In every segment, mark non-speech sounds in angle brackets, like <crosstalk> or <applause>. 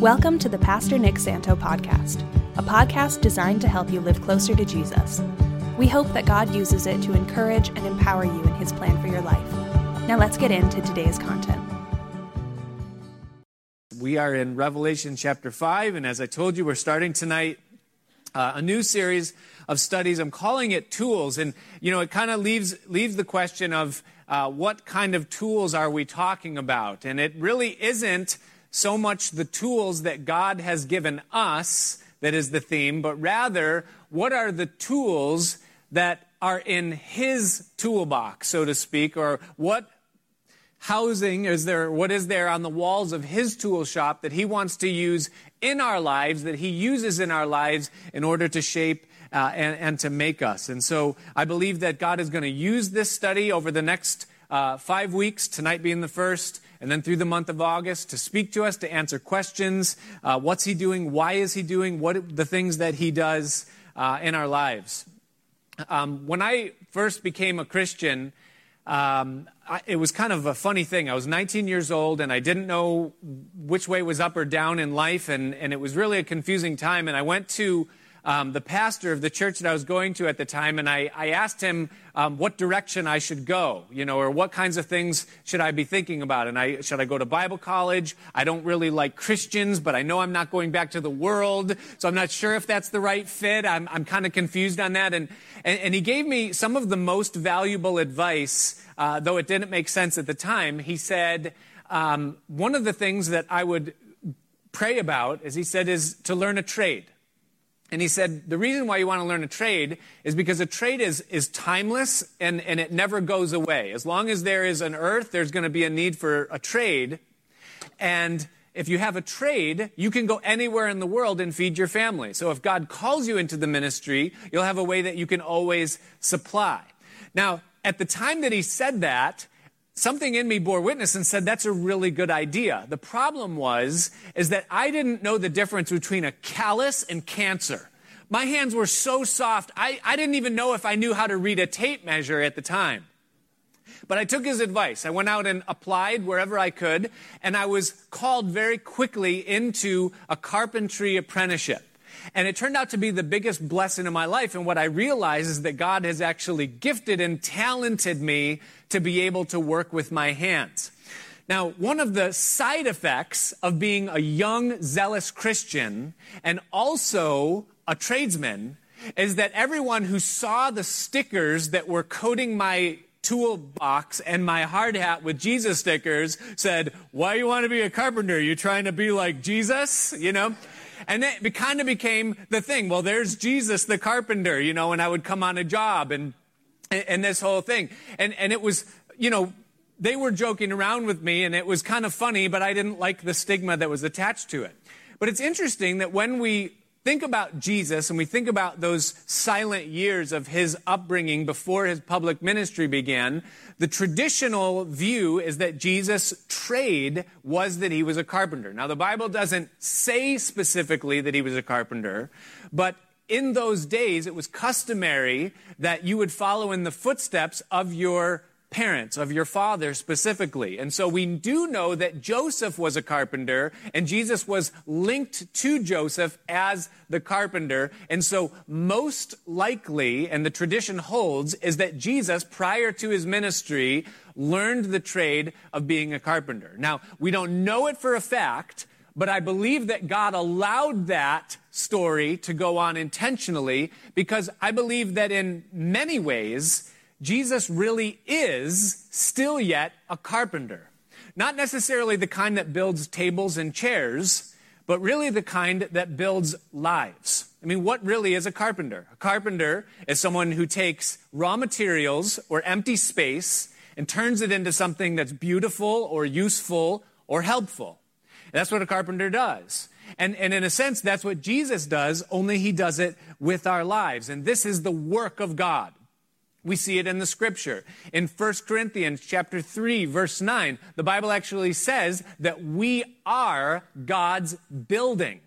Welcome to the Pastor Nick Santo podcast, a podcast designed to help you live closer to Jesus. We hope that God uses it to encourage and empower you in his plan for your life. Now let's get into today's content. We are in Revelation chapter 5, and as I told you, we're starting tonight uh, a new series of studies. I'm calling it Tools, and you know, it kind of leaves leaves the question of uh, what kind of tools are we talking about, and it really isn't so much the tools that God has given us that is the theme, but rather, what are the tools that are in His toolbox, so to speak, or what housing is there, what is there on the walls of His tool shop that He wants to use in our lives, that He uses in our lives in order to shape uh, and, and, to make us. And so I believe that God is going to use this study over the next uh, five weeks, tonight being the first, and then through the month of August to speak to us, to answer questions. Uh, what's he doing? Why is he doing what the things that he does uh, in our lives? Um, when I first became a Christian, um, I, it was kind of a funny thing. I was 19 years old and I didn't know which way was up or down in life, and, and it was really a confusing time. And I went to um, the pastor of the church that I was going to at the time, and I, I asked him um, what direction I should go, you know, or what kinds of things should I be thinking about. And I should I go to Bible college? I don't really like Christians, but I know I'm not going back to the world, so I'm not sure if that's the right fit. I'm, I'm kind of confused on that. And, and, and, he gave me some of the most valuable advice, uh, though it didn't make sense at the time. He said, um, one of the things that I would pray about, as he said, is to learn a trade. And he said, the reason why you want to learn a trade is because a trade is, is timeless and, and it never goes away. As long as there is an earth, there's going to be a need for a trade. And if you have a trade, you can go anywhere in the world and feed your family. So if God calls you into the ministry, you'll have a way that you can always supply. Now, at the time that he said that, something in me bore witness and said that's a really good idea. The problem was is that I didn't know the difference between a callus and cancer. My hands were so soft, I, I didn't even know if I knew how to read a tape measure at the time. But I took his advice. I went out and applied wherever I could, and I was called very quickly into a carpentry apprenticeship. And it turned out to be the biggest blessing in my life. And what I realized is that God has actually gifted and talented me to be able to work with my hands. Now, one of the side effects of being a young, zealous Christian and also a tradesman is that everyone who saw the stickers that were coating my toolbox and my hard hat with Jesus stickers said, Why you want to be a carpenter? You trying to be like Jesus? You know? And it kind of became the thing. Well, there's Jesus the carpenter, you know, and I would come on a job and, and this whole thing. And, and it was, you know, they were joking around with me and it was kind of funny, but I didn't like the stigma that was attached to it. But it's interesting that when we think about Jesus and we think about those silent years of his upbringing before his public ministry began, the traditional view is that Jesus' trade was that he was a carpenter. Now, the Bible doesn't say specifically that he was a carpenter, but in those days, it was customary that you would follow in the footsteps of your parents, of your father specifically. And so we do know that Joseph was a carpenter and Jesus was linked to Joseph as the carpenter. And so most likely, and the tradition holds, is that Jesus, prior to his ministry, learned the trade of being a carpenter. Now, we don't know it for a fact, but I believe that God allowed that story to go on intentionally because I believe that in many ways, Jesus really is still yet a carpenter. Not necessarily the kind that builds tables and chairs, but really the kind that builds lives. I mean, what really is a carpenter? A carpenter is someone who takes raw materials or empty space and turns it into something that's beautiful or useful or helpful. And that's what a carpenter does. And, and in a sense, that's what Jesus does, only he does it with our lives. And this is the work of God. We see it in the scripture. In 1 Corinthians chapter 3 verse 9, the Bible actually says that we are God's building.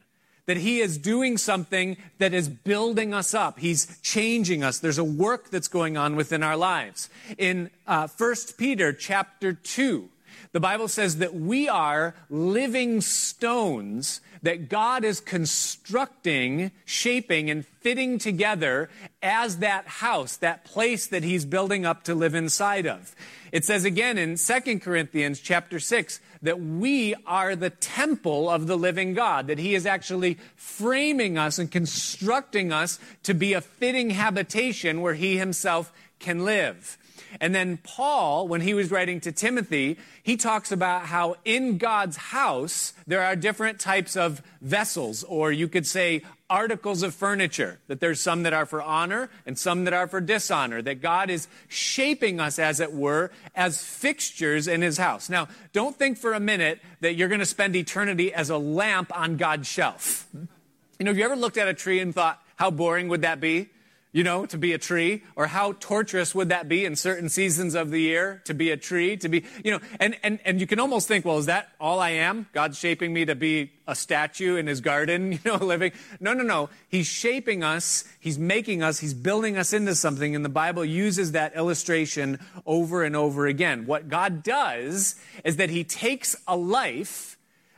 That he is doing something that is building us up. He's changing us. There's a work that's going on within our lives. In uh, 1 Peter chapter 2, The Bible says that we are living stones that God is constructing, shaping, and fitting together as that house, that place that He's building up to live inside of. It says again in 2 Corinthians chapter 6 that we are the temple of the living God, that He is actually framing us and constructing us to be a fitting habitation where He Himself can live. And then Paul, when he was writing to Timothy, he talks about how in God's house there are different types of vessels, or you could say articles of furniture, that there's some that are for honor and some that are for dishonor, that God is shaping us, as it were, as fixtures in his house. Now, don't think for a minute that you're going to spend eternity as a lamp on God's shelf. You know, have you ever looked at a tree and thought, how boring would that be? You know, to be a tree? Or how torturous would that be in certain seasons of the year to be a tree, to be, you know, and, and, and you can almost think, well, is that all I am? God's shaping me to be a statue in his garden, <laughs> you know, living. No, no, no. He's shaping us. He's making us. He's building us into something. And the Bible uses that illustration over and over again. What God does is that he takes a life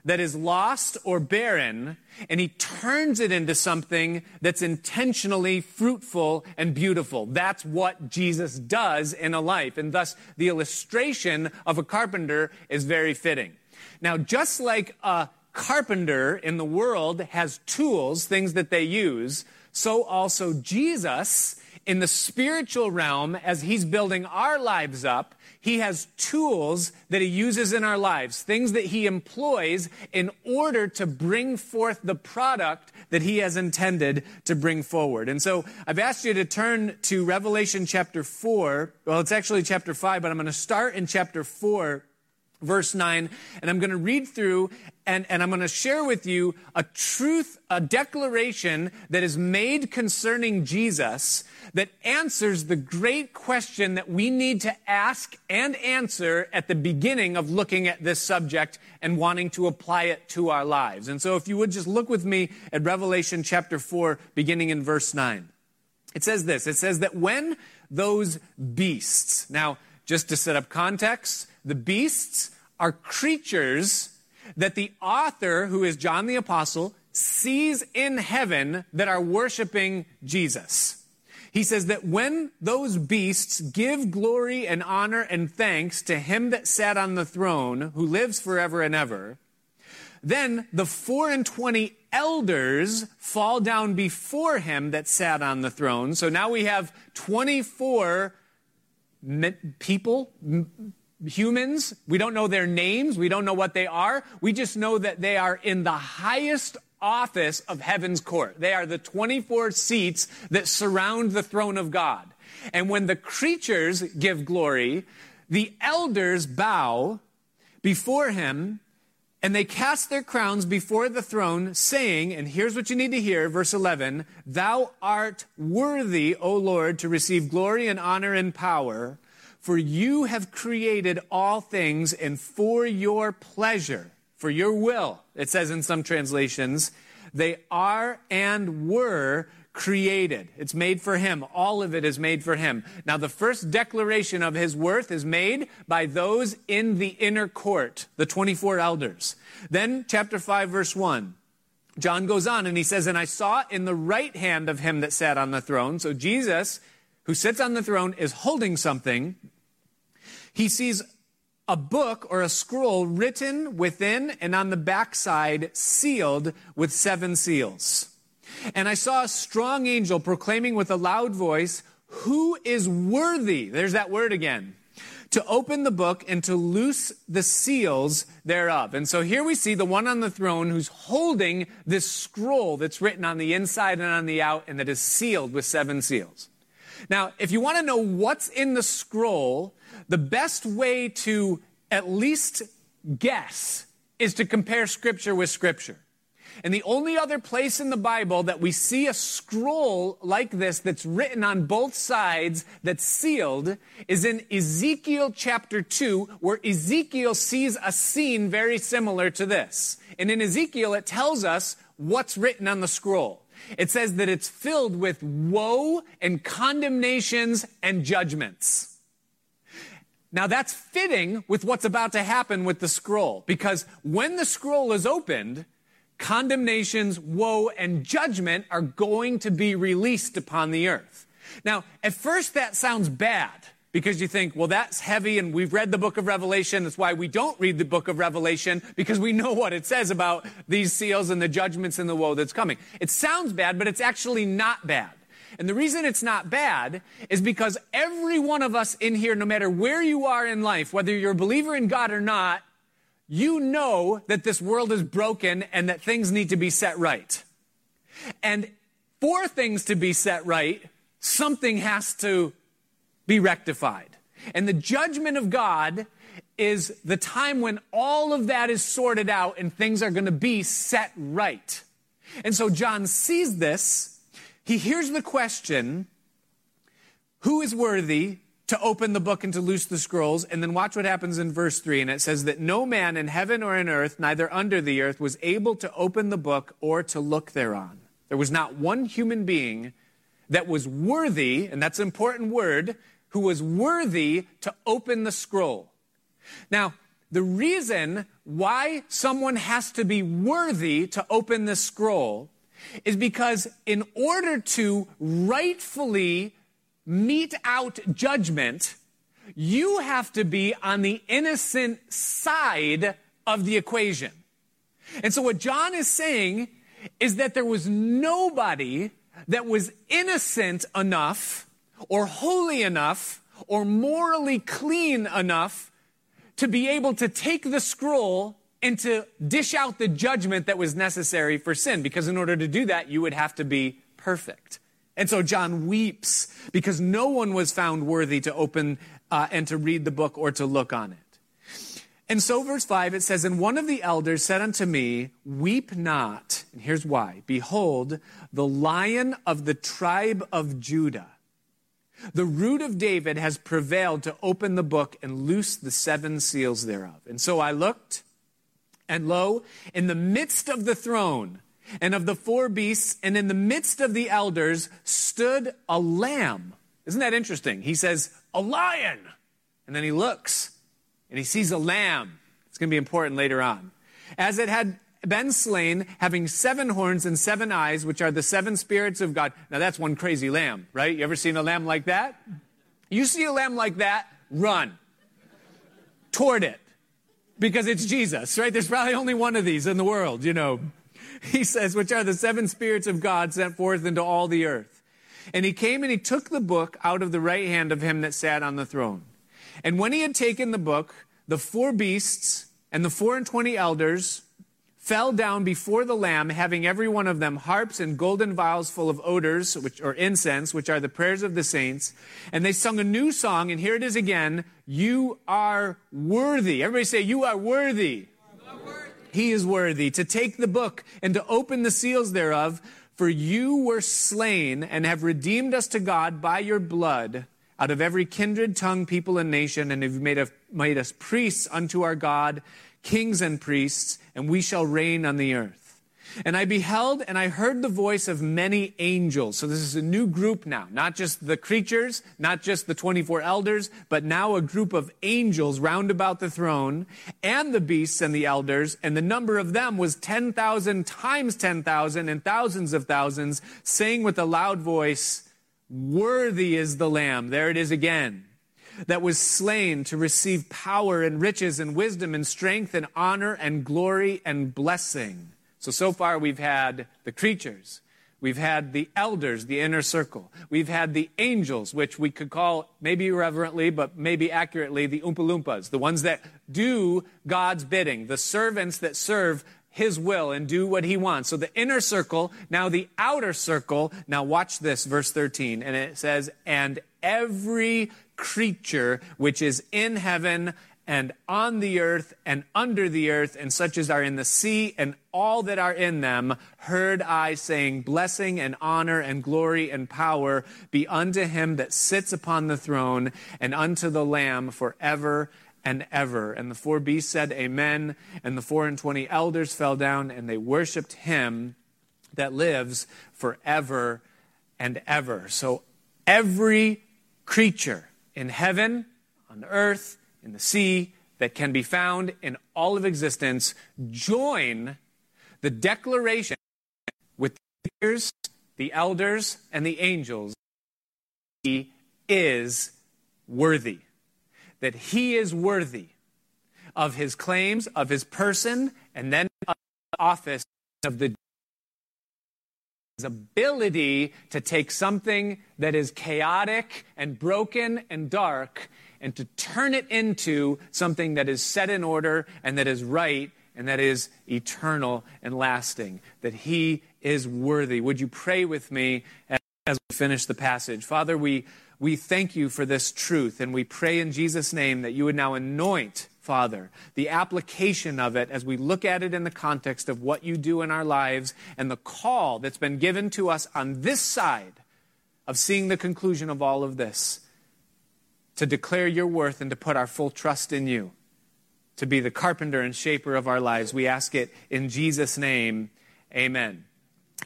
that is lost or barren, and he turns it into something that's intentionally fruitful and beautiful. That's what Jesus does in a life. And thus, the illustration of a carpenter is very fitting. Now, just like a carpenter in the world has tools, things that they use, so also Jesus in the spiritual realm, as he's building our lives up, he has tools that he uses in our lives, things that he employs in order to bring forth the product that he has intended to bring forward. And so I've asked you to turn to Revelation chapter 4. Well, it's actually chapter 5, but I'm going to start in chapter 4 verse 9, and I'm going to read through and, and I'm going to share with you a truth, a declaration that is made concerning Jesus that answers the great question that we need to ask and answer at the beginning of looking at this subject and wanting to apply it to our lives. And so if you would just look with me at Revelation chapter 4, beginning in verse 9. It says this it says that when those beasts, now, just to set up context, the beasts are creatures that the author, who is John the Apostle, sees in heaven that are worshiping Jesus. He says that when those beasts give glory and honor and thanks to him that sat on the throne, who lives forever and ever, then the four and twenty elders fall down before him that sat on the throne. So now we have 24 people, humans. We don't know their names. We don't know what they are. We just know that they are in the highest office of heaven's court. They are the 24 seats that surround the throne of God. And when the creatures give glory, the elders bow before him and they cast their crowns before the throne, saying, and here's what you need to hear, verse 11, Thou art worthy, O Lord, to receive glory and honor and power, for you have created all things, and for your pleasure, for your will, it says in some translations, they are and were created. It's made for him. All of it is made for him. Now, the first declaration of his worth is made by those in the inner court, the 24 elders. Then, chapter 5, verse 1. John goes on and he says, And I saw in the right hand of him that sat on the throne. So Jesus, who sits on the throne, is holding something he sees a book or a scroll written within and on the backside sealed with seven seals. And I saw a strong angel proclaiming with a loud voice, Who is worthy? There's that word again. To open the book and to loose the seals thereof. And so here we see the one on the throne who's holding this scroll that's written on the inside and on the out and that is sealed with seven seals. Now, if you want to know what's in the scroll, the best way to at least guess is to compare Scripture with Scripture. And the only other place in the Bible that we see a scroll like this that's written on both sides that's sealed is in Ezekiel chapter 2, where Ezekiel sees a scene very similar to this. And in Ezekiel, it tells us what's written on the scroll. It says that it's filled with woe and condemnations and judgments. Now that's fitting with what's about to happen with the scroll, because when the scroll is opened, condemnations, woe, and judgment are going to be released upon the earth. Now, at first that sounds bad because you think, well, that's heavy and we've read the book of Revelation. That's why we don't read the book of Revelation because we know what it says about these seals and the judgments and the woe that's coming. It sounds bad, but it's actually not bad. And the reason it's not bad is because every one of us in here, no matter where you are in life, whether you're a believer in God or not, you know that this world is broken and that things need to be set right. And for things to be set right, something has to be rectified. And the judgment of God is the time when all of that is sorted out and things are going to be set right. And so John sees this. He hears the question, who is worthy to open the book and to loose the scrolls? And then watch what happens in verse 3. And it says that no man in heaven or in earth, neither under the earth, was able to open the book or to look thereon. There was not one human being that was worthy, and that's an important word, who was worthy to open the scroll. Now, the reason why someone has to be worthy to open the scroll is because in order to rightfully mete out judgment, you have to be on the innocent side of the equation. And so what John is saying is that there was nobody that was innocent enough or holy enough or morally clean enough to be able to take the scroll and to dish out the judgment that was necessary for sin. Because in order to do that, you would have to be perfect. And so John weeps because no one was found worthy to open uh, and to read the book or to look on it. And so, verse 5, it says, And one of the elders said unto me, Weep not. And here's why Behold, the lion of the tribe of Judah the root of David has prevailed to open the book and loose the seven seals thereof. And so I looked, and lo, in the midst of the throne and of the four beasts, and in the midst of the elders, stood a lamb. Isn't that interesting? He says, A lion. And then he looks and he sees a lamb. It's going to be important later on. As it had been slain, having seven horns and seven eyes, which are the seven spirits of God. Now that's one crazy lamb, right? You ever seen a lamb like that? You see a lamb like that, run toward it because it's Jesus, right? There's probably only one of these in the world, you know. He says, which are the seven spirits of God sent forth into all the earth. And he came and he took the book out of the right hand of him that sat on the throne. And when he had taken the book, the four beasts and the four and twenty elders fell down before the Lamb, having every one of them harps and golden vials full of odors, which, or incense, which are the prayers of the saints. And they sung a new song, and here it is again You are worthy. Everybody say, You are worthy. He is worthy to take the book and to open the seals thereof. For you were slain and have redeemed us to God by your blood out of every kindred, tongue, people, and nation, and have made, a, made us priests unto our God kings and priests, and we shall reign on the earth. And I beheld and I heard the voice of many angels. So this is a new group now, not just the creatures, not just the 24 elders, but now a group of angels round about the throne and the beasts and the elders. And the number of them was 10,000 times 10,000 and thousands of thousands saying with a loud voice, worthy is the lamb. There it is again that was slain to receive power and riches and wisdom and strength and honor and glory and blessing. So, so far we've had the creatures. We've had the elders, the inner circle. We've had the angels, which we could call maybe irreverently, but maybe accurately, the Oompa Loompas, the ones that do God's bidding, the servants that serve his will and do what he wants. So the inner circle, now the outer circle. Now watch this, verse 13. And it says, And every creature which is in heaven and on the earth and under the earth, and such as are in the sea and all that are in them, heard I saying, Blessing and honor and glory and power be unto him that sits upon the throne and unto the Lamb forever and ever. And the four beasts said, Amen. And the four and twenty elders fell down and they worshiped him that lives forever and ever. So every creature in heaven, on earth, in the sea, that can be found in all of existence, join the declaration with the ears, the elders, and the angels. He is worthy. That he is worthy of his claims, of his person, and then of the office of the his ability to take something that is chaotic and broken and dark and to turn it into something that is set in order and that is right and that is eternal and lasting. That He is worthy. Would you pray with me as we finish the passage? Father, we, we thank you for this truth and we pray in Jesus' name that you would now anoint Father, the application of it as we look at it in the context of what you do in our lives and the call that's been given to us on this side of seeing the conclusion of all of this to declare your worth and to put our full trust in you, to be the carpenter and shaper of our lives. We ask it in Jesus' name. Amen.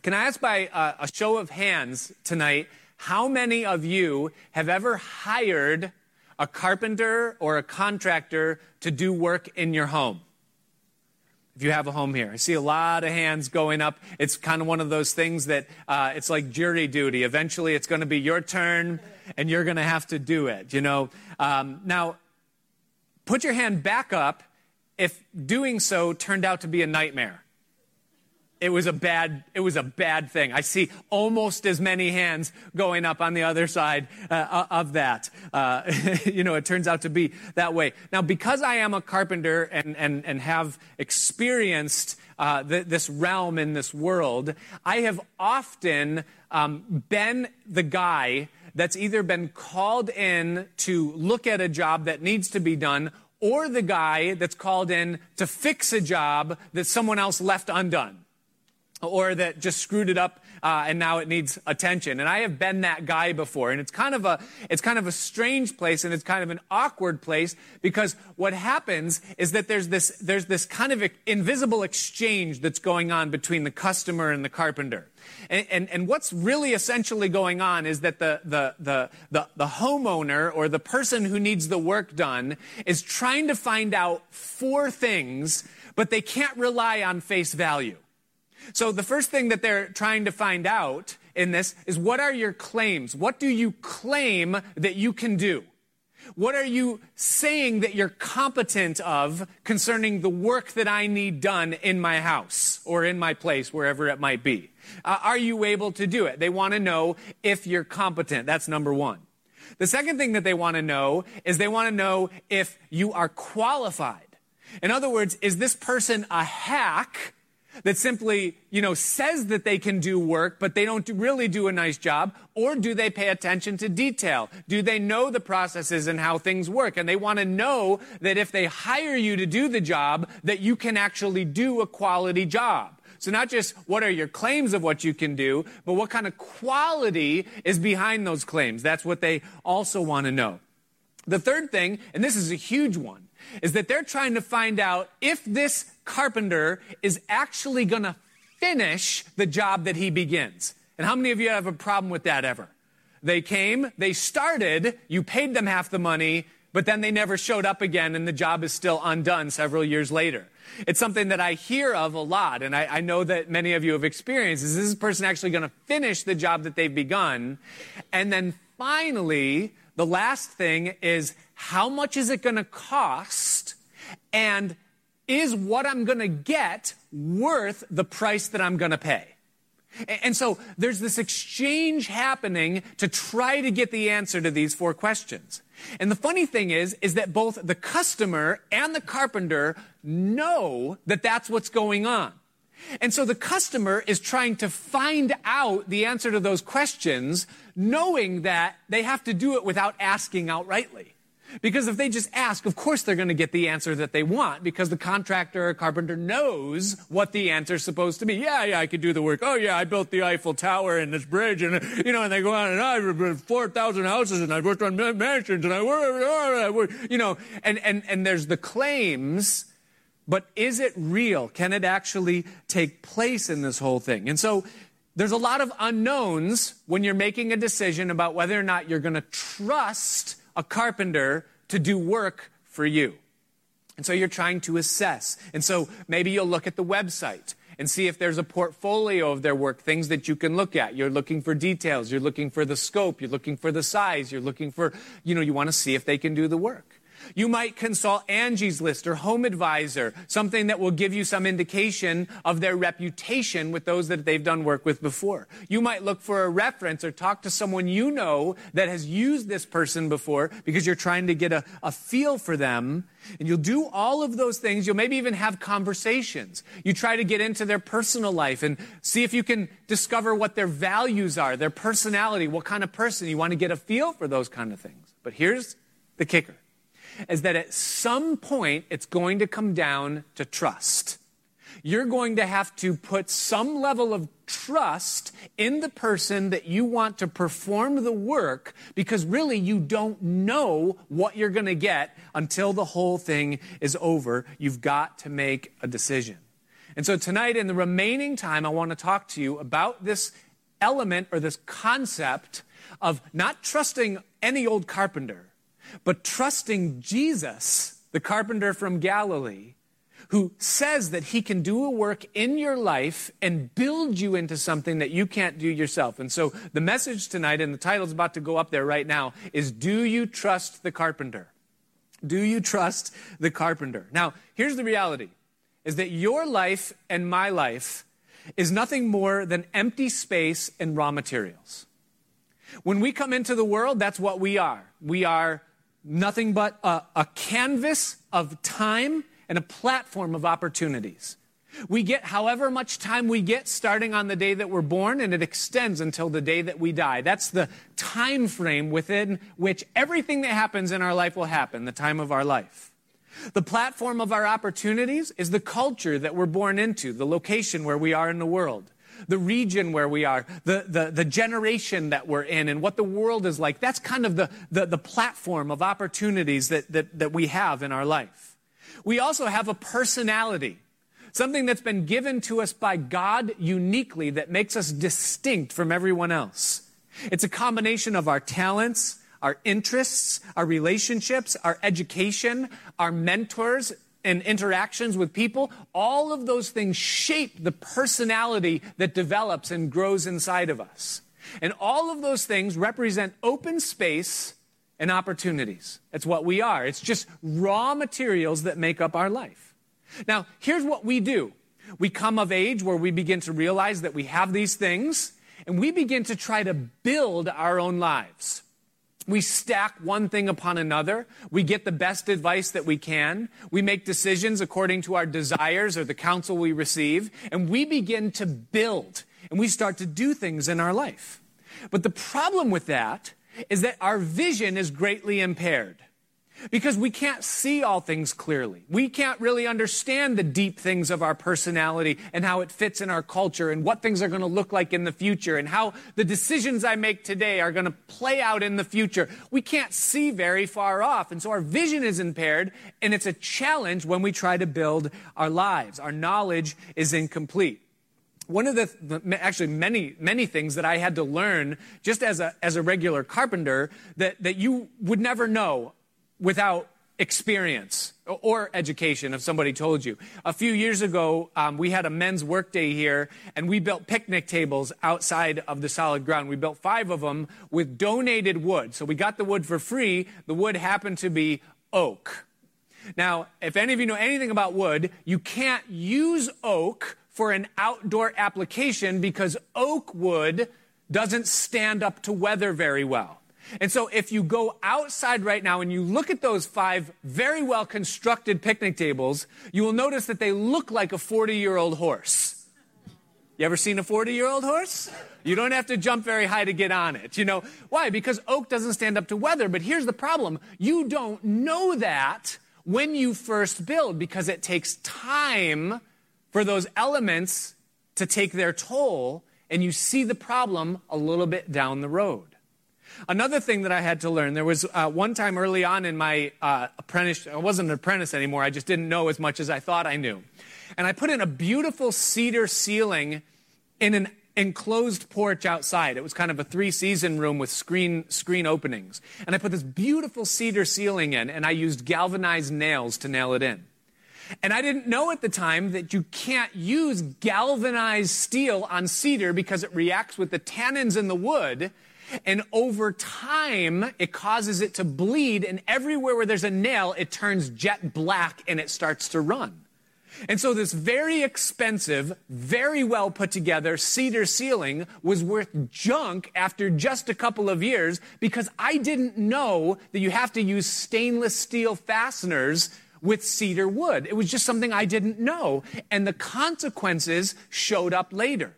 Can I ask by uh, a show of hands tonight, how many of you have ever hired a carpenter or a contractor to do work in your home. If you have a home here, I see a lot of hands going up. It's kind of one of those things that uh, it's like jury duty. Eventually, it's going to be your turn, and you're going to have to do it. You know. Um, now, put your hand back up if doing so turned out to be a nightmare it was a bad it was a bad thing. I see almost as many hands going up on the other side uh, of that. Uh, <laughs> you know it turns out to be that way. Now because i am a carpenter and and, and have experienced uh, th- this realm in this world i have often um, been the guy that's either been called in to look at a job that needs to be done or the guy that's called in to fix a job that someone else left undone or that just screwed it up uh, and now it needs attention. And I have been that guy before, and it's kind of a it's kind of a strange place, and it's kind of an awkward place because what happens is that there's this there's this kind of invisible exchange that's going on between the customer and the carpenter. And, and, and, what's really essentially going on is that the, the, the, the, the homeowner or the person who needs the work done is trying to find out four things, but they can't rely on face value. So the first thing that they're trying to find out in this is what are your claims? What do you claim that you can do? What are you saying that you're competent of concerning the work that I need done in my house or in my place, wherever it might be? Uh, are you able to do it? They want to know if you're competent. That's number one. The second thing that they want to know is they want to know if you are qualified. In other words, is this person a hack that simply, you know, says that they can do work, but they don't really do a nice job? Or do they pay attention to detail? Do they know the processes and how things work? And they want to know that if they hire you to do the job, that you can actually do a quality job. So not just what are your claims of what you can do, but what kind of quality is behind those claims. That's what they also want to know. The third thing, and this is a huge one, is that they're trying to find out if this carpenter is actually going to finish the job that he begins. And how many of you have a problem with that ever? They came, they started, you paid them half the money, but then they never showed up again and the job is still undone several years later. It's something that I hear of a lot, and I, I know that many of you have experienced. Is this person actually going to finish the job that they've begun? And then finally, the last thing is how much is it going to cost? And is what I'm going to get worth the price that I'm going to pay? And so there's this exchange happening to try to get the answer to these four questions. And the funny thing is, is that both the customer and the carpenter know that that's what's going on. And so the customer is trying to find out the answer to those questions, knowing that they have to do it without asking outrightly. Because if they just ask, of course they're going to get the answer that they want because the contractor or carpenter knows what the answer is supposed to be. Yeah, yeah, I could do the work. Oh, yeah, I built the Eiffel Tower and this bridge and, you know, and they go on and I've built 4,000 houses and I've worked on mansions and I work, you know, and, and, and there's the claims, but is it real? Can it actually take place in this whole thing? And so there's a lot of unknowns when you're making a decision about whether or not you're going to trust a carpenter to do work for you. And so you're trying to assess. And so maybe you'll look at the website and see if there's a portfolio of their work, things that you can look at. You're looking for details, you're looking for the scope, you're looking for the size, you're looking for, you know, you want to see if they can do the work. You might consult Angie's List or Home Advisor, something that will give you some indication of their reputation with those that they've done work with before. You might look for a reference or talk to someone you know that has used this person before because you're trying to get a, a feel for them. And you'll do all of those things. You'll maybe even have conversations. You try to get into their personal life and see if you can discover what their values are, their personality, what kind of person. You want to get a feel for those kind of things. But here's the kicker is that at some point it's going to come down to trust. You're going to have to put some level of trust in the person that you want to perform the work because really you don't know what you're going to get until the whole thing is over. You've got to make a decision. And so tonight, in the remaining time, I want to talk to you about this element or this concept of not trusting any old carpenter, but trusting Jesus, the carpenter from Galilee, who says that he can do a work in your life and build you into something that you can't do yourself. And so the message tonight, and the title's about to go up there right now, is Do you trust the carpenter? Do you trust the carpenter? Now, here's the reality is that your life and my life is nothing more than empty space and raw materials. When we come into the world, that's what we are. We are nothing but a, a canvas of time and a platform of opportunities. We get however much time we get starting on the day that we're born and it extends until the day that we die. That's the time frame within which everything that happens in our life will happen, the time of our life. The platform of our opportunities is the culture that we're born into, the location where we are in the world the region where we are, the, the, the generation that we're in, and what the world is like. That's kind of the, the, the platform of opportunities that, that, that we have in our life. We also have a personality, something that's been given to us by God uniquely that makes us distinct from everyone else. It's a combination of our talents, our interests, our relationships, our education, our mentors, and interactions with people, all of those things shape the personality that develops and grows inside of us. And all of those things represent open space and opportunities. That's what we are. It's just raw materials that make up our life. Now, here's what we do. We come of age where we begin to realize that we have these things, and we begin to try to build our own lives. We stack one thing upon another. We get the best advice that we can. We make decisions according to our desires or the counsel we receive. And we begin to build and we start to do things in our life. But the problem with that is that our vision is greatly impaired. Because we can't see all things clearly. We can't really understand the deep things of our personality and how it fits in our culture and what things are going to look like in the future and how the decisions I make today are going to play out in the future. We can't see very far off. And so our vision is impaired and it's a challenge when we try to build our lives. Our knowledge is incomplete one of the, actually many many things that I had to learn just as a as a regular carpenter that that you would never know without experience or education if somebody told you. A few years ago, um, we had a men's work day here, and we built picnic tables outside of the solid ground. We built five of them with donated wood. So we got the wood for free. The wood happened to be oak. Now, if any of you know anything about wood, you can't use oak for an outdoor application because oak wood doesn't stand up to weather very well. And so if you go outside right now and you look at those five very well constructed picnic tables, you will notice that they look like a 40 year old horse. You ever seen a 40 year old horse? You don't have to jump very high to get on it. You know, why? Because oak doesn't stand up to weather. But here's the problem. You don't know that when you first build because it takes time for those elements to take their toll and you see the problem a little bit down the road. Another thing that I had to learn, there was uh, one time early on in my uh, I wasn't an apprentice anymore, I just didn't know as much as I thought I knew. And I put in a beautiful cedar ceiling in an enclosed porch outside. It was kind of a three season room with screen, screen openings. And I put this beautiful cedar ceiling in, and I used galvanized nails to nail it in. And I didn't know at the time that you can't use galvanized steel on cedar because it reacts with the tannins in the wood. And over time, it causes it to bleed. And everywhere where there's a nail, it turns jet black and it starts to run. And so this very expensive, very well put together cedar ceiling was worth junk after just a couple of years because I didn't know that you have to use stainless steel fasteners with cedar wood. It was just something I didn't know. And the consequences showed up later.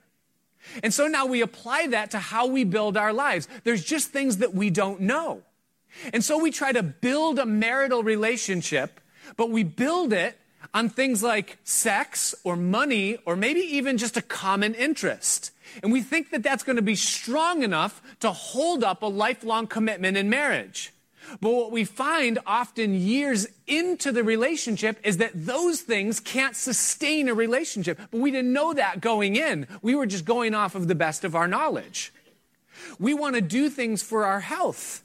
And so now we apply that to how we build our lives. There's just things that we don't know. And so we try to build a marital relationship, but we build it on things like sex or money or maybe even just a common interest. And we think that that's going to be strong enough to hold up a lifelong commitment in marriage. But what we find often years into the relationship is that those things can't sustain a relationship. But we didn't know that going in. We were just going off of the best of our knowledge. We want to do things for our health.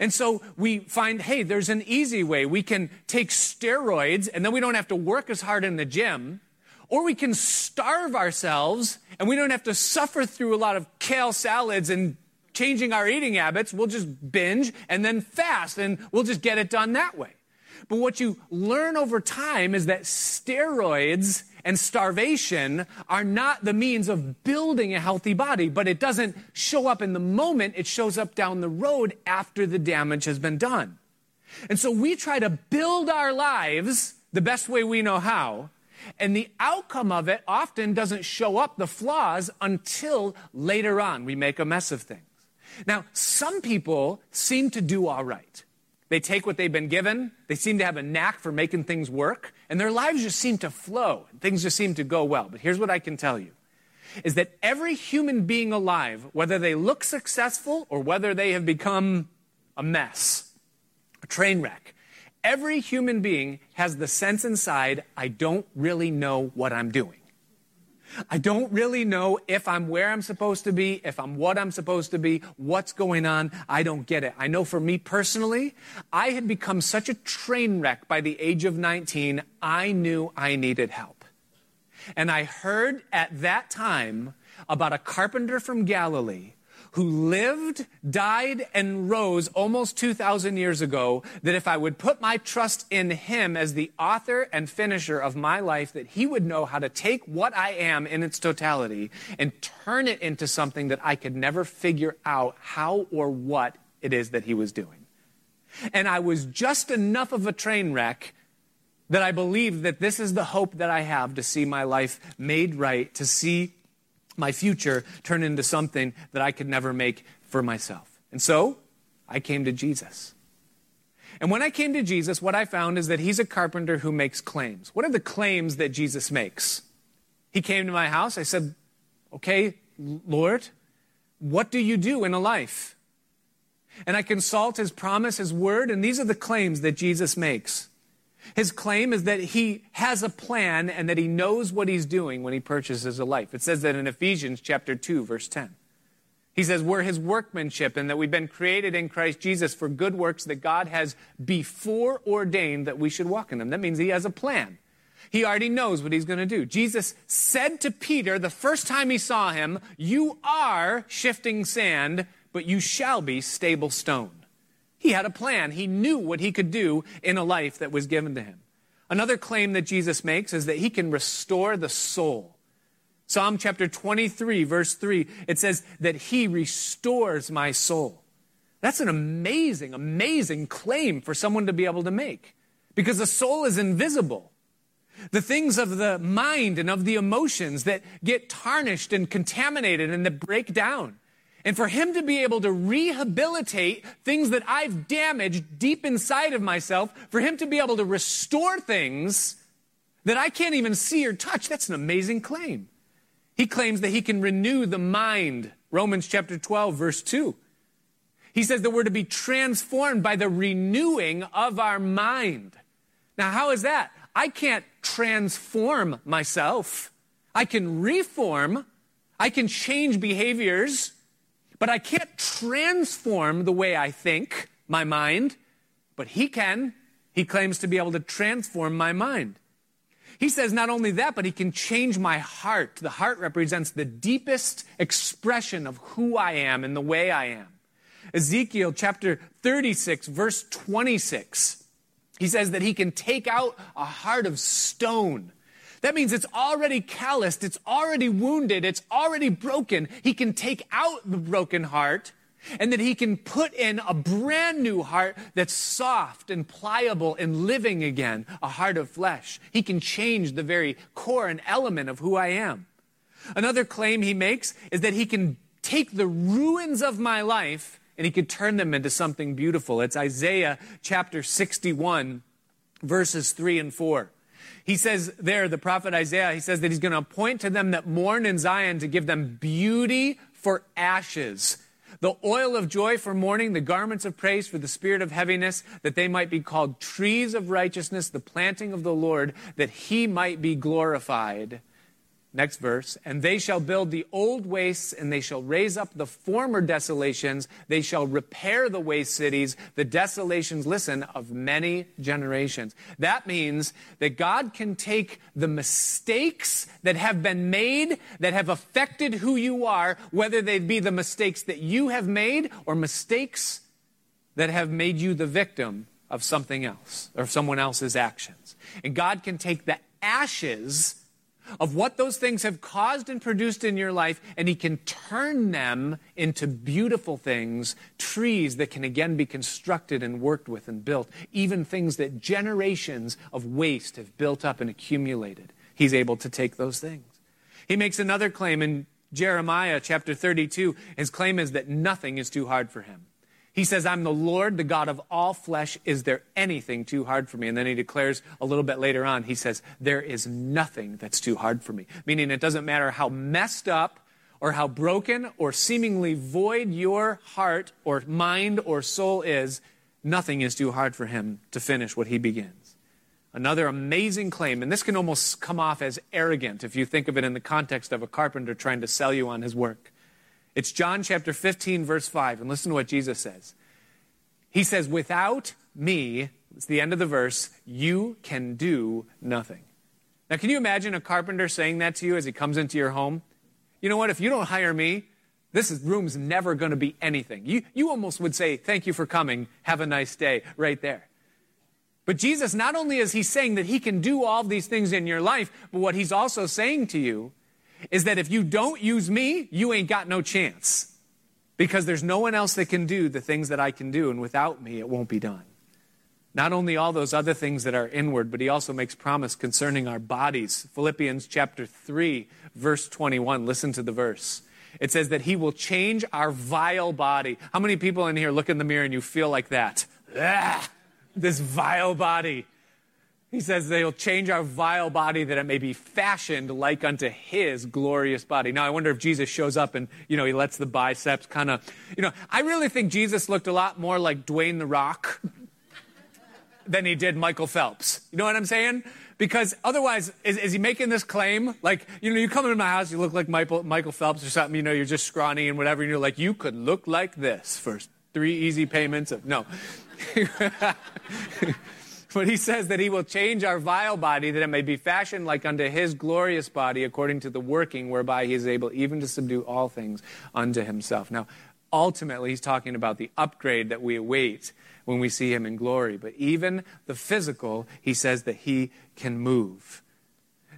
And so we find, hey, there's an easy way. We can take steroids and then we don't have to work as hard in the gym. Or we can starve ourselves and we don't have to suffer through a lot of kale salads and changing our eating habits. We'll just binge and then fast and we'll just get it done that way. But what you learn over time is that steroids and starvation are not the means of building a healthy body, but it doesn't show up in the moment. It shows up down the road after the damage has been done. And so we try to build our lives the best way we know how. And the outcome of it often doesn't show up the flaws until later on we make a mess of things. Now, some people seem to do all right. They take what they've been given, they seem to have a knack for making things work, and their lives just seem to flow. Things just seem to go well. But here's what I can tell you is that every human being alive, whether they look successful or whether they have become a mess, a train wreck, every human being has the sense inside, I don't really know what I'm doing. I don't really know if I'm where I'm supposed to be, if I'm what I'm supposed to be, what's going on. I don't get it. I know for me personally, I had become such a train wreck by the age of 19, I knew I needed help. And I heard at that time about a carpenter from Galilee who lived, died, and rose almost 2,000 years ago, that if I would put my trust in him as the author and finisher of my life, that he would know how to take what I am in its totality and turn it into something that I could never figure out how or what it is that he was doing. And I was just enough of a train wreck that I believe that this is the hope that I have to see my life made right, to see my future turn into something that I could never make for myself. And so I came to Jesus. And when I came to Jesus, what I found is that he's a carpenter who makes claims. What are the claims that Jesus makes? He came to my house. I said, Okay, Lord, what do you do in a life? And I consult his promise, his word, and these are the claims that Jesus makes. His claim is that he has a plan and that he knows what he's doing when he purchases a life. It says that in Ephesians chapter 2 verse 10. He says we're his workmanship and that we've been created in Christ Jesus for good works that God has before ordained that we should walk in them. That means he has a plan. He already knows what he's going to do. Jesus said to Peter the first time he saw him, You are shifting sand, but you shall be stable stone. He had a plan. He knew what he could do in a life that was given to him. Another claim that Jesus makes is that he can restore the soul. Psalm chapter 23, verse 3, it says that he restores my soul. That's an amazing, amazing claim for someone to be able to make because the soul is invisible. The things of the mind and of the emotions that get tarnished and contaminated and that break down. And for him to be able to rehabilitate things that I've damaged deep inside of myself, for him to be able to restore things that I can't even see or touch, that's an amazing claim. He claims that he can renew the mind. Romans chapter 12, verse 2. He says that we're to be transformed by the renewing of our mind. Now, how is that? I can't transform myself. I can reform, I can change behaviors, but I can't transform the way I think, my mind. But he can. He claims to be able to transform my mind. He says not only that, but he can change my heart. The heart represents the deepest expression of who I am and the way I am. Ezekiel chapter 36, verse 26, he says that he can take out a heart of stone. That means it's already calloused, it's already wounded, it's already broken. He can take out the broken heart and that he can put in a brand new heart that's soft and pliable and living again, a heart of flesh. He can change the very core and element of who I am. Another claim he makes is that he can take the ruins of my life and he could turn them into something beautiful. It's Isaiah chapter 61, verses 3 and 4. He says there, the prophet Isaiah, he says that he's going to appoint to them that mourn in Zion to give them beauty for ashes, the oil of joy for mourning, the garments of praise for the spirit of heaviness, that they might be called trees of righteousness, the planting of the Lord, that he might be glorified. Next verse. And they shall build the old wastes, and they shall raise up the former desolations. They shall repair the waste cities, the desolations, listen, of many generations. That means that God can take the mistakes that have been made, that have affected who you are, whether they be the mistakes that you have made or mistakes that have made you the victim of something else or someone else's actions. And God can take the ashes of what those things have caused and produced in your life, and He can turn them into beautiful things, trees that can again be constructed and worked with and built, even things that generations of waste have built up and accumulated. He's able to take those things. He makes another claim in Jeremiah chapter 32. His claim is that nothing is too hard for Him. He says, I'm the Lord, the God of all flesh. Is there anything too hard for me? And then he declares a little bit later on, he says, There is nothing that's too hard for me. Meaning it doesn't matter how messed up or how broken or seemingly void your heart or mind or soul is, nothing is too hard for him to finish what he begins. Another amazing claim, and this can almost come off as arrogant if you think of it in the context of a carpenter trying to sell you on his work. It's John chapter 15, verse 5. And listen to what Jesus says. He says, Without me, it's the end of the verse, you can do nothing. Now, can you imagine a carpenter saying that to you as he comes into your home? You know what? If you don't hire me, this is, room's never going to be anything. You, you almost would say, Thank you for coming. Have a nice day, right there. But Jesus, not only is he saying that he can do all these things in your life, but what he's also saying to you is that if you don't use me, you ain't got no chance. Because there's no one else that can do the things that I can do, and without me, it won't be done. Not only all those other things that are inward, but he also makes promise concerning our bodies. Philippians chapter 3, verse 21. Listen to the verse. It says that he will change our vile body. How many people in here look in the mirror and you feel like that? Ah, <laughs> this vile body. He says they'll change our vile body that it may be fashioned like unto his glorious body. Now, I wonder if Jesus shows up and, you know, he lets the biceps kind of, you know, I really think Jesus looked a lot more like Dwayne the Rock <laughs> than he did Michael Phelps. You know what I'm saying? Because otherwise, is, is he making this claim? Like, you know, you come into my house, you look like Michael, Michael Phelps or something, you know, you're just scrawny and whatever, and you're like, you could look like this for three easy payments of, no. <laughs> But he says that he will change our vile body that it may be fashioned like unto his glorious body according to the working whereby he is able even to subdue all things unto himself. Now, ultimately, he's talking about the upgrade that we await when we see him in glory. But even the physical, he says that he can move.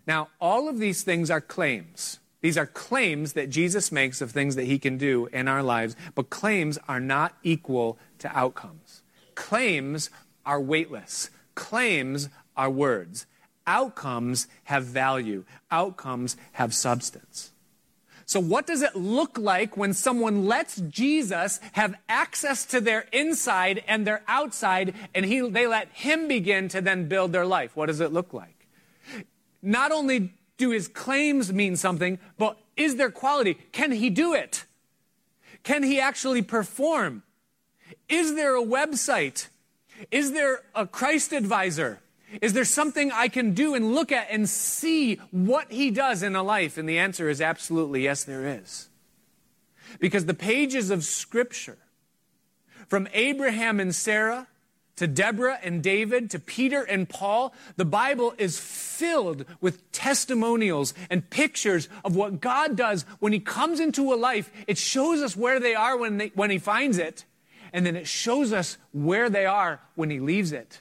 Now, all of these things are claims. These are claims that Jesus makes of things that he can do in our lives, but claims are not equal to outcomes. Claims are weightless claims are words. Outcomes have value. Outcomes have substance. So, what does it look like when someone lets Jesus have access to their inside and their outside, and he, they let him begin to then build their life? What does it look like? Not only do his claims mean something, but is there quality? Can he do it? Can he actually perform? Is there a website is there a Christ advisor? Is there something I can do and look at and see what he does in a life? And the answer is absolutely yes, there is. Because the pages of Scripture, from Abraham and Sarah to Deborah and David to Peter and Paul, the Bible is filled with testimonials and pictures of what God does when He comes into a life. It shows us where they are when, they, when He finds it, and then it shows us where they are when He leaves it.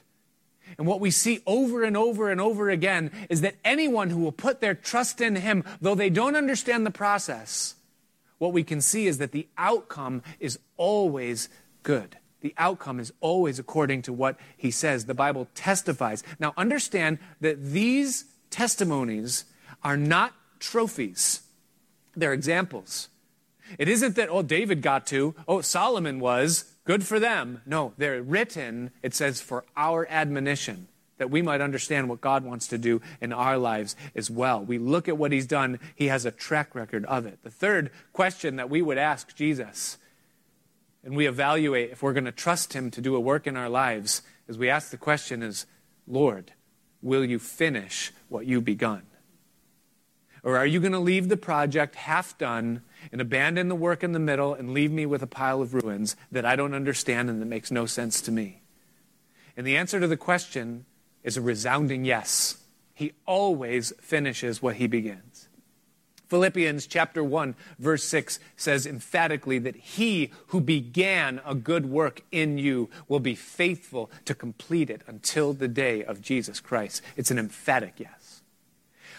And what we see over and over and over again is that anyone who will put their trust in Him, though they don't understand the process, what we can see is that the outcome is always good. The outcome is always according to what He says. The Bible testifies. Now, understand that these testimonies are not trophies, they're examples. It isn't that, oh, David got to, oh, Solomon was, Good for them. No, they're written, it says, for our admonition, that we might understand what God wants to do in our lives as well. We look at what he's done, he has a track record of it. The third question that we would ask Jesus, and we evaluate if we're going to trust him to do a work in our lives, is we ask the question is, Lord, will you finish what you begun? Or are you going to leave the project half done and abandon the work in the middle and leave me with a pile of ruins that I don't understand and that makes no sense to me? And the answer to the question is a resounding yes. He always finishes what he begins. Philippians chapter 1 verse 6 says emphatically that he who began a good work in you will be faithful to complete it until the day of Jesus Christ. It's an emphatic yes.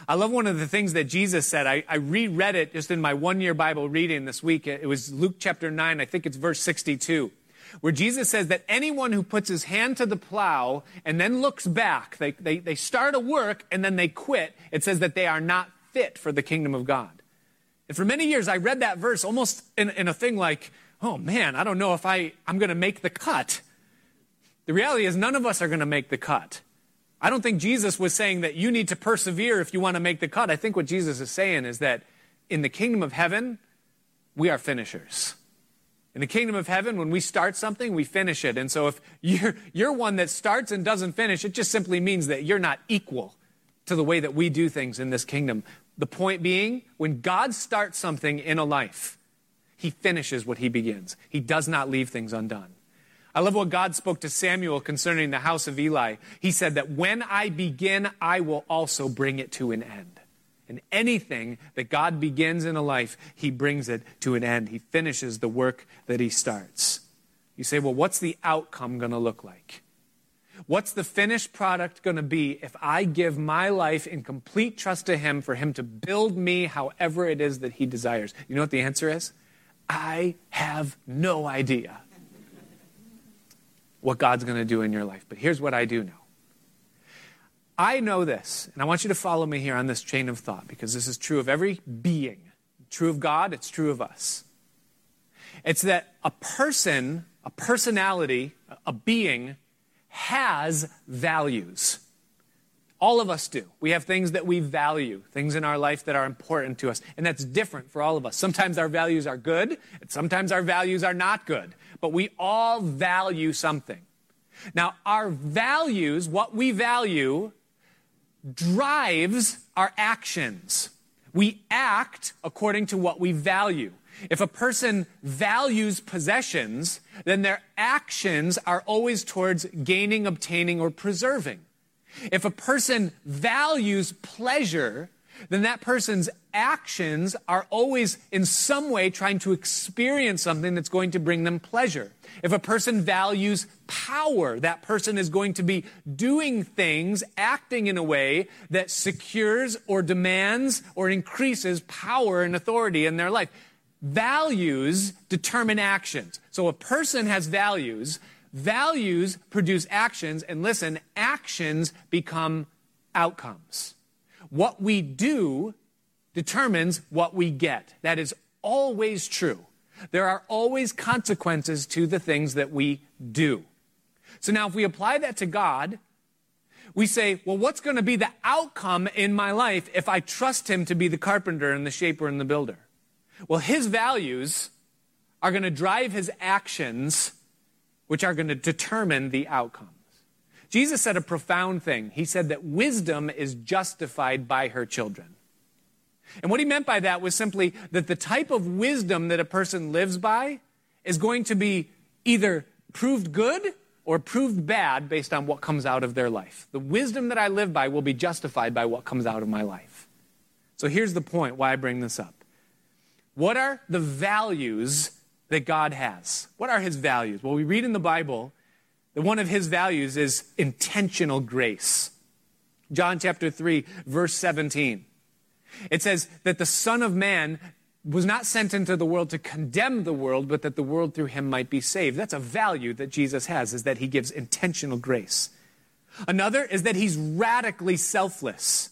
I love one of the things that Jesus said. I, I reread it just in my one year Bible reading this week. It was Luke chapter 9, I think it's verse 62, where Jesus says that anyone who puts his hand to the plow and then looks back, they, they, they start a work and then they quit, it says that they are not fit for the kingdom of God. And for many years, I read that verse almost in, in a thing like, oh man, I don't know if I, I'm going to make the cut. The reality is, none of us are going to make the cut. I don't think Jesus was saying that you need to persevere if you want to make the cut. I think what Jesus is saying is that in the kingdom of heaven, we are finishers. In the kingdom of heaven, when we start something, we finish it. And so if you're, you're one that starts and doesn't finish, it just simply means that you're not equal to the way that we do things in this kingdom. The point being, when God starts something in a life, he finishes what he begins. He does not leave things undone. I love what God spoke to Samuel concerning the house of Eli. He said that when I begin, I will also bring it to an end. And anything that God begins in a life, he brings it to an end. He finishes the work that he starts. You say, well, what's the outcome going to look like? What's the finished product going to be if I give my life in complete trust to Him for Him to build me however it is that He desires? You know what the answer is? I have no idea what God's going to do in your life. But here's what I do know. I know this, and I want you to follow me here on this chain of thought because this is true of every being. True of God, it's true of us. It's that a person, a personality, a being has values. All of us do. We have things that we value, things in our life that are important to us. And that's different for all of us. Sometimes our values are good, and sometimes our values are not good but we all value something. Now, our values, what we value, drives our actions. We act according to what we value. If a person values possessions, then their actions are always towards gaining, obtaining, or preserving. If a person values pleasure, then that person's actions are always in some way trying to experience something that's going to bring them pleasure. If a person values power, that person is going to be doing things, acting in a way that secures or demands or increases power and authority in their life. Values determine actions. So a person has values, values produce actions, and listen, actions become outcomes. What we do determines what we get. That is always true. There are always consequences to the things that we do. So now, if we apply that to God, we say, well, what's going to be the outcome in my life if I trust Him to be the carpenter and the shaper and the builder? Well, His values are going to drive His actions, which are going to determine the outcomes. Jesus said a profound thing. He said that wisdom is justified by her children. And what he meant by that was simply that the type of wisdom that a person lives by is going to be either proved good or proved bad based on what comes out of their life. The wisdom that I live by will be justified by what comes out of my life. So here's the point why I bring this up. What are the values that God has? What are his values? Well, we read in the Bible one of his values is intentional grace. John chapter 3, verse 17. It says that the Son of Man was not sent into the world to condemn the world, but that the world through him might be saved. That's a value that Jesus has, is that he gives intentional grace. Another is that he's radically selfless.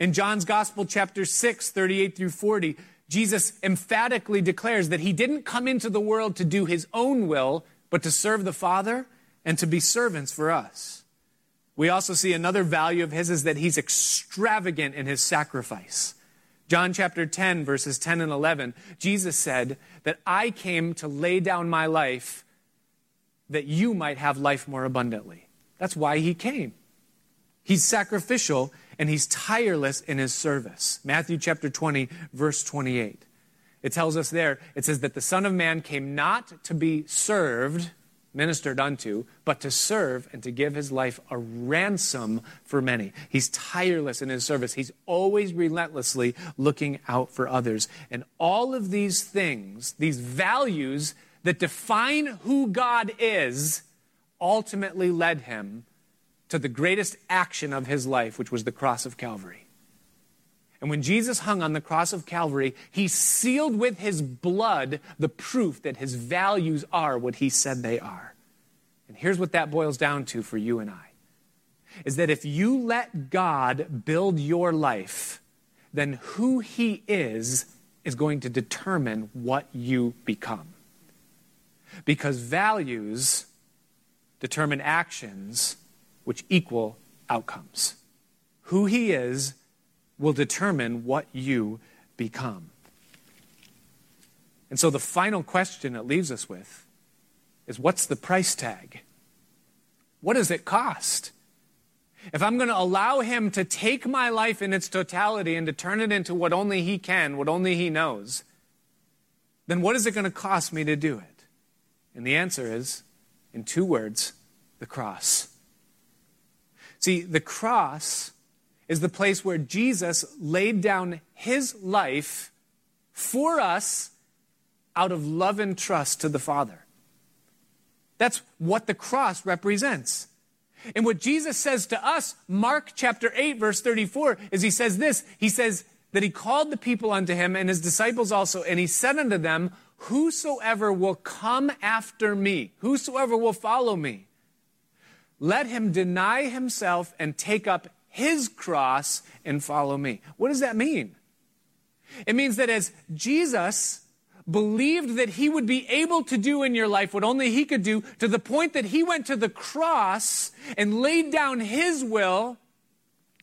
In John's Gospel, chapter 6, 38 through 40, Jesus emphatically declares that he didn't come into the world to do his own will, but to serve the Father and to be servants for us. We also see another value of his is that he's extravagant in his sacrifice. John chapter 10, verses 10 and 11, Jesus said that I came to lay down my life that you might have life more abundantly. That's why he came. He's sacrificial and he's tireless in his service. Matthew chapter 20, verse 28. It tells us there, it says that the Son of Man came not to be served, ministered unto, but to serve and to give his life a ransom for many. He's tireless in his service. He's always relentlessly looking out for others. And all of these things, these values that define who God is, ultimately led him to the greatest action of his life, which was the cross of Calvary. And when Jesus hung on the cross of Calvary, he sealed with his blood the proof that his values are what he said they are. And here's what that boils down to for you and I is that if you let God build your life, then who he is is going to determine what you become. Because values determine actions which equal outcomes. Who he is will determine what you become. And so the final question it leaves us with is what's the price tag? What does it cost? If I'm going to allow him to take my life in its totality and to turn it into what only he can, what only he knows, then what is it going to cost me to do it? And the answer is, in two words, the cross. See, the cross is the place where Jesus laid down his life for us out of love and trust to the Father. That's what the cross represents. And what Jesus says to us, Mark chapter 8, verse 34, is he says this. He says that he called the people unto him and his disciples also, and he said unto them, Whosoever will come after me, whosoever will follow me, let him deny himself and take up his cross and follow me. What does that mean? It means that as Jesus believed that he would be able to do in your life what only he could do, to the point that he went to the cross and laid down his will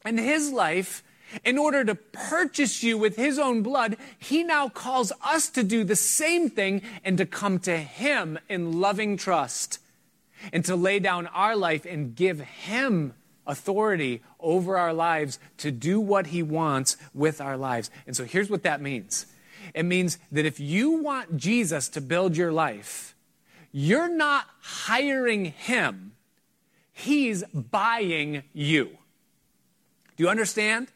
and his life in order to purchase you with his own blood, he now calls us to do the same thing and to come to him in loving trust and to lay down our life and give him authority over our lives to do what He wants with our lives. And so here's what that means it means that if you want Jesus to build your life, you're not hiring Him, He's buying you. Do you understand?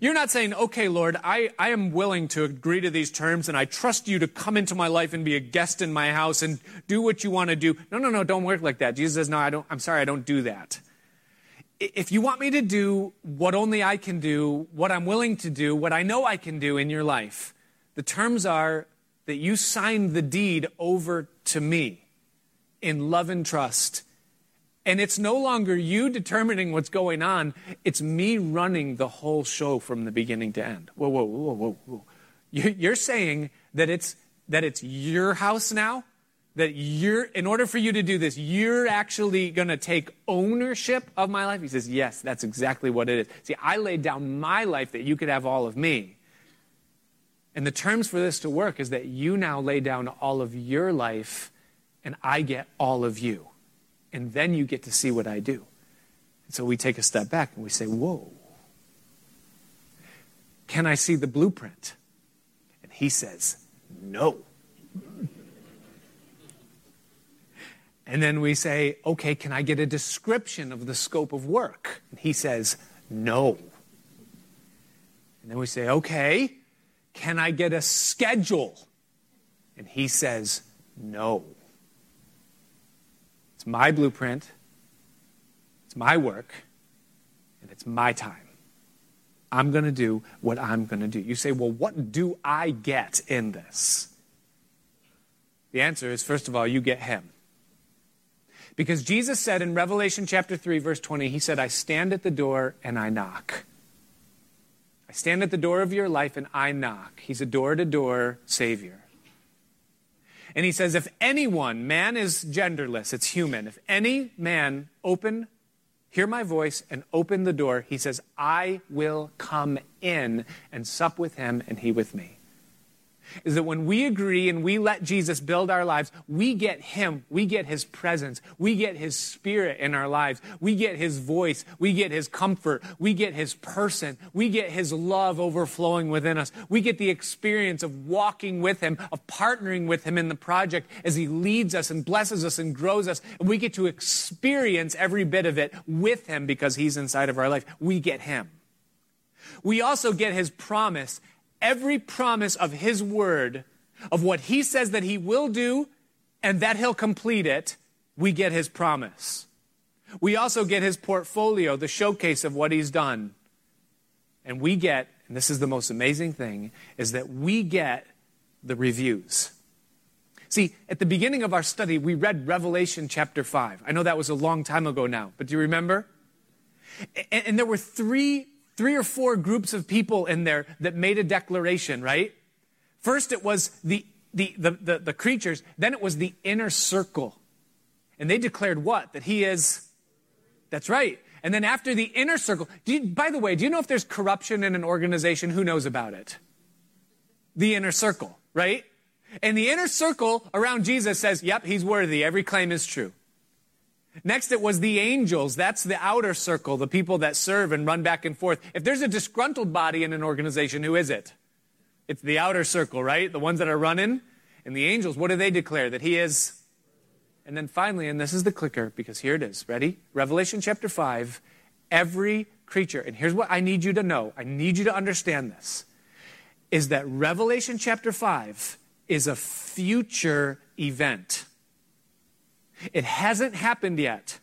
You're not saying, okay, Lord, I, I am willing to agree to these terms and I trust you to come into my life and be a guest in my house and do what you want to do. No, no, no, don't work like that. Jesus says, no, I don't, I'm sorry, I don't do that if you want me to do what only I can do, what I'm willing to do, what I know I can do in your life, the terms are that you sign the deed over to me in love and trust. And it's no longer you determining what's going on, it's me running the whole show from the beginning to end. Whoa, whoa, whoa, whoa, whoa. You're saying that it's, that it's your house now? That you're, in order for you to do this, you're actually going to take ownership of my life? He says, Yes, that's exactly what it is. See, I laid down my life that you could have all of me. And the terms for this to work is that you now lay down all of your life and I get all of you. And then you get to see what I do. And so we take a step back and we say, Whoa, can I see the blueprint? And he says, No. And then we say, Okay, can I get a description of the scope of work? And he says, No. And then we say, Okay, can I get a schedule? And he says, No. It's my blueprint, it's my work, and it's my time. I'm going to do what I'm going to do. You say, Well, what do I get in this? The answer is first of all, you get him. Because Jesus said in Revelation chapter 3, verse 20, He said, I stand at the door and I knock. I stand at the door of your life and I knock. He's a door to door Savior. And he says, if anyone, man is genderless, it's human. If any man open, hear my voice and open the door, he says, I will come in and sup with him and he with me is that when we agree and we let Jesus build our lives, we get Him, we get His presence, we get His Spirit in our lives, we get His voice, we get His comfort, we get His person, we get His love overflowing within us, we get the experience of walking with Him, of partnering with Him in the project as He leads us and blesses us and grows us, and we get to experience every bit of it with Him because He's inside of our life. We get Him. We also get His promise every promise of His word, of what He says that He will do and that He'll complete it, we get His promise. We also get His portfolio, the showcase of what He's done. And we get, and this is the most amazing thing, is that we get the reviews. See, at the beginning of our study, we read Revelation chapter 5. I know that was a long time ago now, but do you remember? And, there were three three or four groups of people in there that made a declaration, right? First, it was the, the, the, the, the creatures, then it was the inner circle. And they declared what? That he is. That's right. And then after the inner circle, you, by the way, do you know if there's corruption in an organization? Who knows about it? The inner circle, right? And the inner circle around Jesus says, yep, he's worthy. Every claim is true. Next, it was the angels. That's the outer circle, the people that serve and run back and forth. If there's a disgruntled body in an organization, who is it? It's the outer circle, right? The ones that are running. And the angels, what do they declare? That he is. And then finally, and this is the clicker because here it is. Ready? Revelation chapter 5. Every creature, and here's what I need you to know. I need you to understand this. Is that Revelation chapter 5 is a future event. It hasn't happened yet.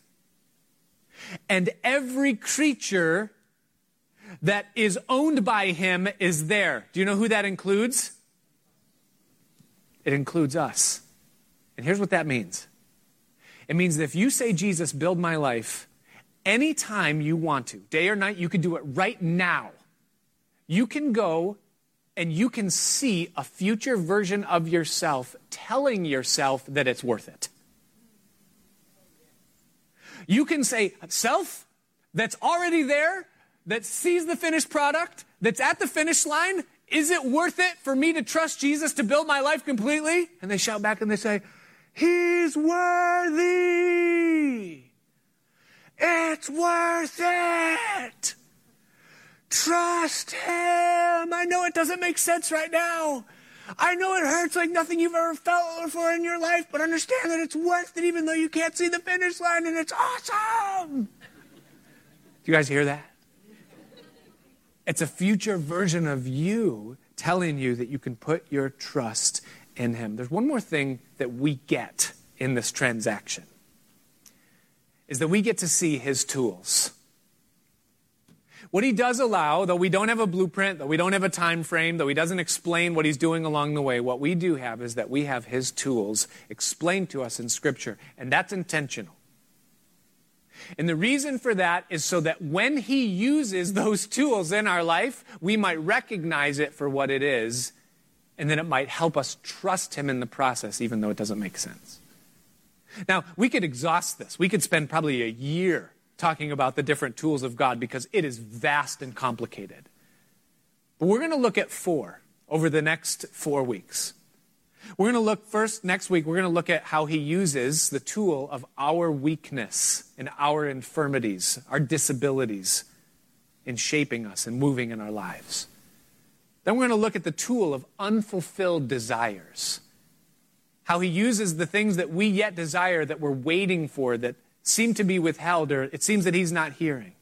And every creature that is owned by him is there. Do you know who that includes? It includes us. And here's what that means it means that if you say, Jesus, build my life, anytime you want to, day or night, you can do it right now. You can go and you can see a future version of yourself telling yourself that it's worth it. You can say, self that's already there, that sees the finished product, that's at the finish line, is it worth it for me to trust Jesus to build my life completely? And they shout back and they say, He's worthy. It's worth it. Trust Him. I know it doesn't make sense right now. I know it hurts like nothing you've ever felt before in your life, but understand that it's worth it even though you can't see the finish line and it's awesome. Do you guys hear that? It's a future version of you telling you that you can put your trust in Him. There's one more thing that we get in this transaction is that we get to see His tools. What he does allow, though we don't have a blueprint, though we don't have a time frame, though he doesn't explain what he's doing along the way, what we do have is that we have his tools explained to us in Scripture, and that's intentional. And the reason for that is so that when he uses those tools in our life, we might recognize it for what it is, and then it might help us trust him in the process, even though it doesn't make sense. Now, we could exhaust this. We could spend probably a year talking about the different tools of God because it is vast and complicated. But we're going to look at four over the next four weeks. We're going to look first next week, we're going to look at how he uses the tool of our weakness and our infirmities, our disabilities in shaping us and moving in our lives. Then we're going to look at the tool of unfulfilled desires. How he uses the things that we yet desire that we're waiting for that seem to be withheld or it seems that he's not hearing.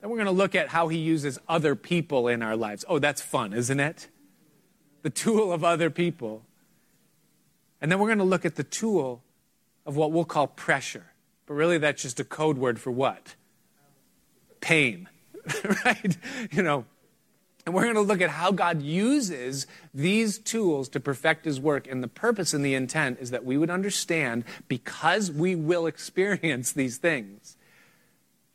Then we're going to look at how he uses other people in our lives. Oh, that's fun, isn't it? The tool of other people. And then we're going to look at the tool of what we'll call pressure. But really, that's just a code word for what? Pain, <laughs> right? You know, and we're going to look at how God uses these tools to perfect his work. And the purpose and the intent is that we would understand, because we will <laughs> experience these things,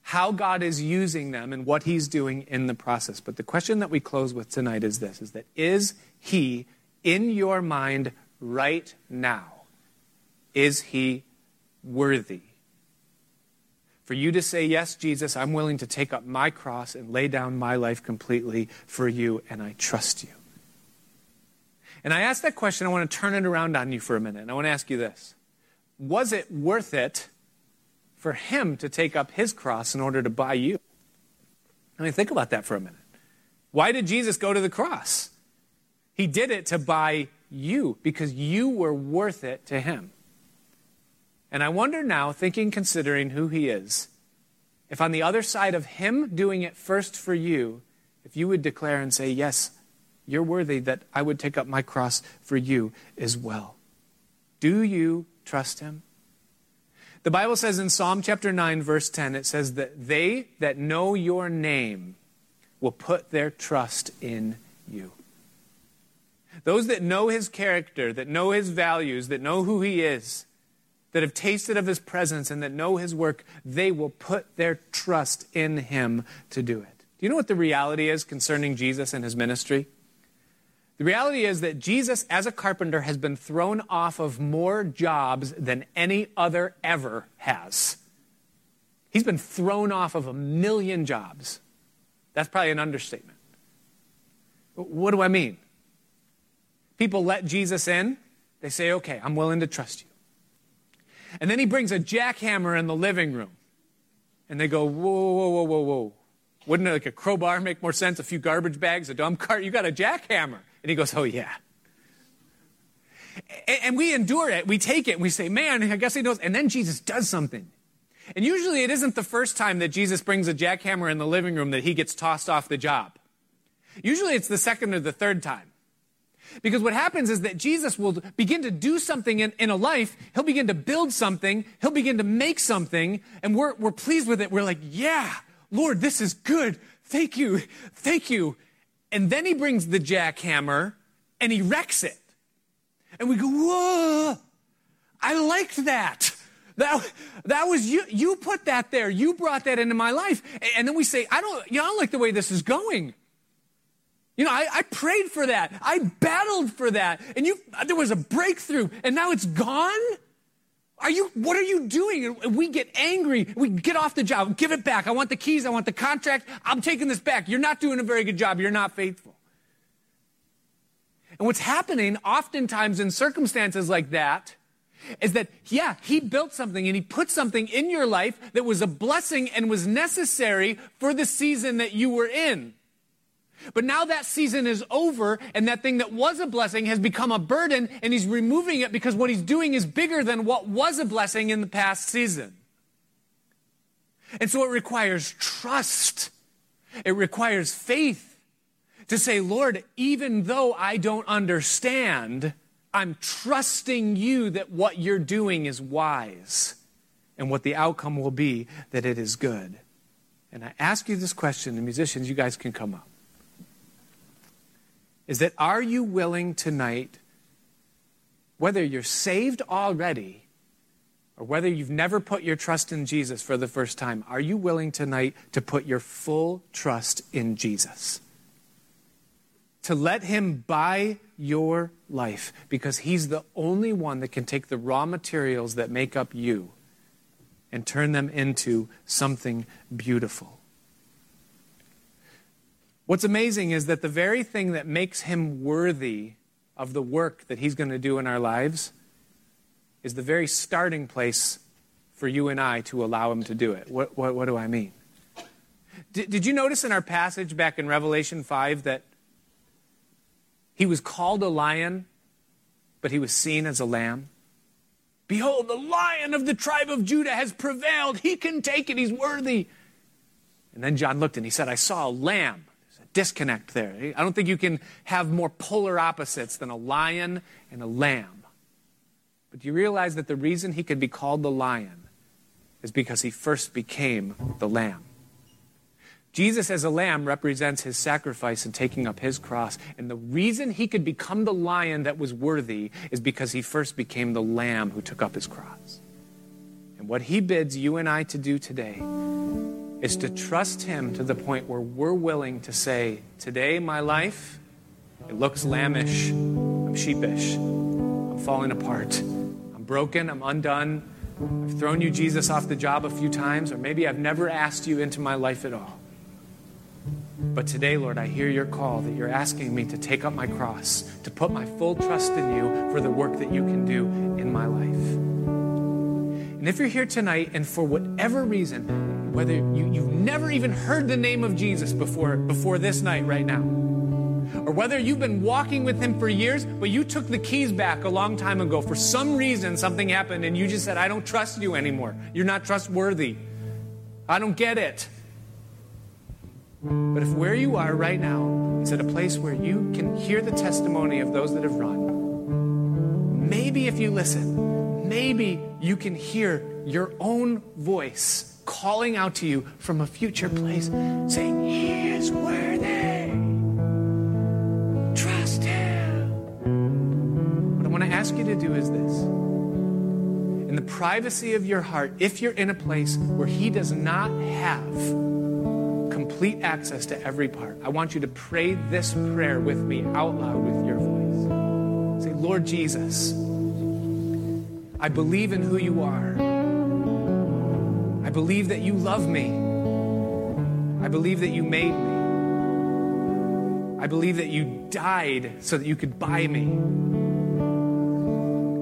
how God is using them and what he's doing in the process. But the question that we close with tonight is this is that is he in your mind right now? Is he worthy? For you to say, Yes, Jesus, I'm willing to take up my cross and lay down my life completely for you, and I trust you. And I ask that question, I want to turn it around on you for a minute. I want to ask you this Was it worth it for him to take up his cross in order to buy you? I mean, think about that for a minute. Why did Jesus go to the cross? He did it to buy you because you were worth it to him. And I wonder now, thinking, considering who he is, if on the other side of him doing it first for you, if you would declare and say, Yes, you're worthy that I would take up my cross for you as well. Do you trust him? The Bible says in Psalm chapter 9, verse 10, it says that they that know your name will put their trust in you. Those that know his character, that know his values, that know who he is, that have tasted of his presence and that know his work, they will put their trust in him to do it. Do you know what the reality is concerning Jesus and his ministry? The reality is that Jesus, as a carpenter, has been thrown off of more jobs than any other ever has. He's been thrown off of a million jobs. That's probably an understatement. What do I mean? People let Jesus in, they say, okay, I'm willing to trust you. And then he brings a jackhammer in the living room. And they go, whoa, whoa, whoa, whoa, whoa. Wouldn't like a crowbar make more sense? A few garbage bags, a dump cart? You got a jackhammer. And he goes, oh, yeah. And we endure it. We take it. We say, man, I guess he knows. And then Jesus does something. And usually it isn't the first time that Jesus brings a jackhammer in the living room that he gets tossed off the job. Usually it's the second or the third time. Because what happens is that Jesus will begin to do something in, in a life. He'll begin to build something. He'll begin to make something. And we're, we're pleased with it. We're like, yeah, Lord, this is good. Thank you. Thank you. And then he brings the jackhammer and he wrecks it. And we go, whoa, I liked that. That, that was you. You put that there. You brought that into my life. And then we say, I don't, you know, I don't like the way this is going. You know, I, I, prayed for that. I battled for that. And you, there was a breakthrough and now it's gone? Are you, what are you doing? And we get angry. We get off the job. Give it back. I want the keys. I want the contract. I'm taking this back. You're not doing a very good job. You're not faithful. And what's happening oftentimes in circumstances like that is that, yeah, he built something and he put something in your life that was a blessing and was necessary for the season that you were in. But now that season is over, and that thing that was a blessing has become a burden, and he's removing it because what he's doing is bigger than what was a blessing in the past season. And so it requires trust, it requires faith to say, Lord, even though I don't understand, I'm trusting you that what you're doing is wise and what the outcome will be, that it is good. And I ask you this question, and musicians, you guys can come up is that are you willing tonight, whether you're saved already or whether you've never put your trust in Jesus for the first time, are you willing tonight to put your full trust in Jesus? To let Him buy your life because He's the only one that can take the raw materials that make up you and turn them into something beautiful. What's amazing is that the very thing that makes him worthy of the work that He's going to do in our lives is the very starting place for you and I to allow Him to do it. What, what, what do I mean? Did, did you notice in our passage back in Revelation 5 that He was called a lion, but He was seen as a lamb? Behold, the lion of the tribe of Judah has prevailed. He can take it, he's worthy. And then John looked and he said, I saw a lamb. Disconnect there. I don't think you can have more polar opposites than a lion and a lamb. But you realize that the reason he could be called the lion is because he first became the lamb? Jesus as a lamb represents his sacrifice in taking up his cross. And the reason he could become the lion that was worthy is because he first became the lamb who took up his cross. And what he bids you and I to do today is to trust him to the point where we're willing to say, Today, my life, it looks lambish, I'm sheepish, I'm falling apart, I'm broken, I'm undone. I've thrown you, Jesus, off the job a few times, or maybe I've never asked you into my life at all. But today, Lord, I hear your call that you're asking me to take up my cross, to put my full trust in you for the work that you can do in my life. And if you're here tonight and for whatever reason, whether you, you've never even heard the name of Jesus before, before this night right now, or whether you've been walking with him for years, but you took the keys back a long time ago, for some reason something happened and you just said, I don't trust you anymore. You're not trustworthy. I don't get it. But if where you are right now is at a place where you can hear the testimony of those that have run, maybe if you listen, maybe you can hear your own voice calling out to you from a future place saying, He is worthy. Trust Him. What I want to ask you to do is this. In the privacy of your heart, if you're in a place where He does not have complete access to every part. I want you to pray this prayer with me out loud with your voice. Say, Lord Jesus, I believe in who you are. I believe that you love me. I believe that you made me. I believe that you died so that you could buy me.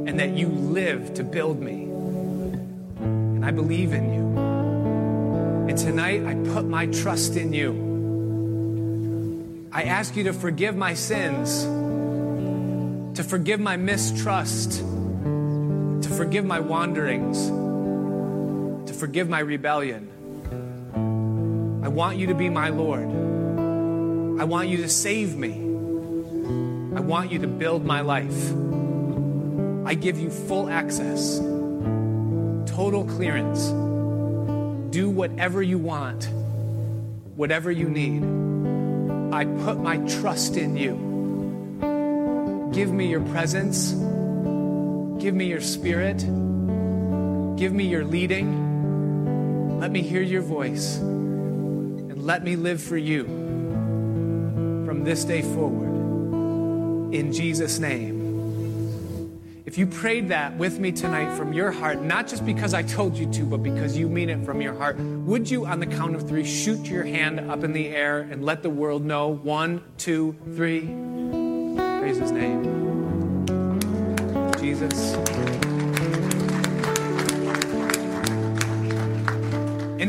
And that you live to build me. And I believe in you. And tonight, I put my trust in you. I ask you to forgive my sins, to forgive my mistrust, to forgive my wanderings, to forgive my rebellion. I want you to be my Lord. I want you to save me. I want you to build my life. I give you full access, total clearance do whatever you want, whatever you need. I put my trust in you. Give me your presence. Give me your spirit. Give me your leading. Let me hear your voice. And let me live for you from this day forward. In Jesus' name. If you prayed that with me tonight from your heart, not just because I told you to, but because you mean it from your heart, would you, on the count of three, shoot your hand up in the air and let the world know? One, two, three. Praise his name. Jesus.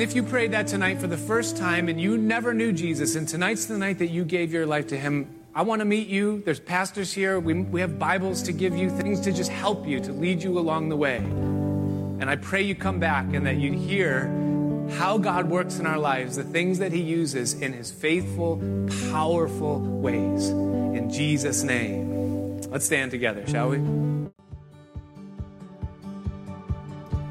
And if you prayed that tonight for the first time and you never knew Jesus, and tonight's the night that you gave your life to him, I want to meet you. There's pastors here. We, we have Bibles to give you, things to just help you, to lead you along the way. And I pray you come back and that you hear how God works in our lives, the things that He uses in His faithful, powerful ways. In Jesus' name. Let's stand together, shall we?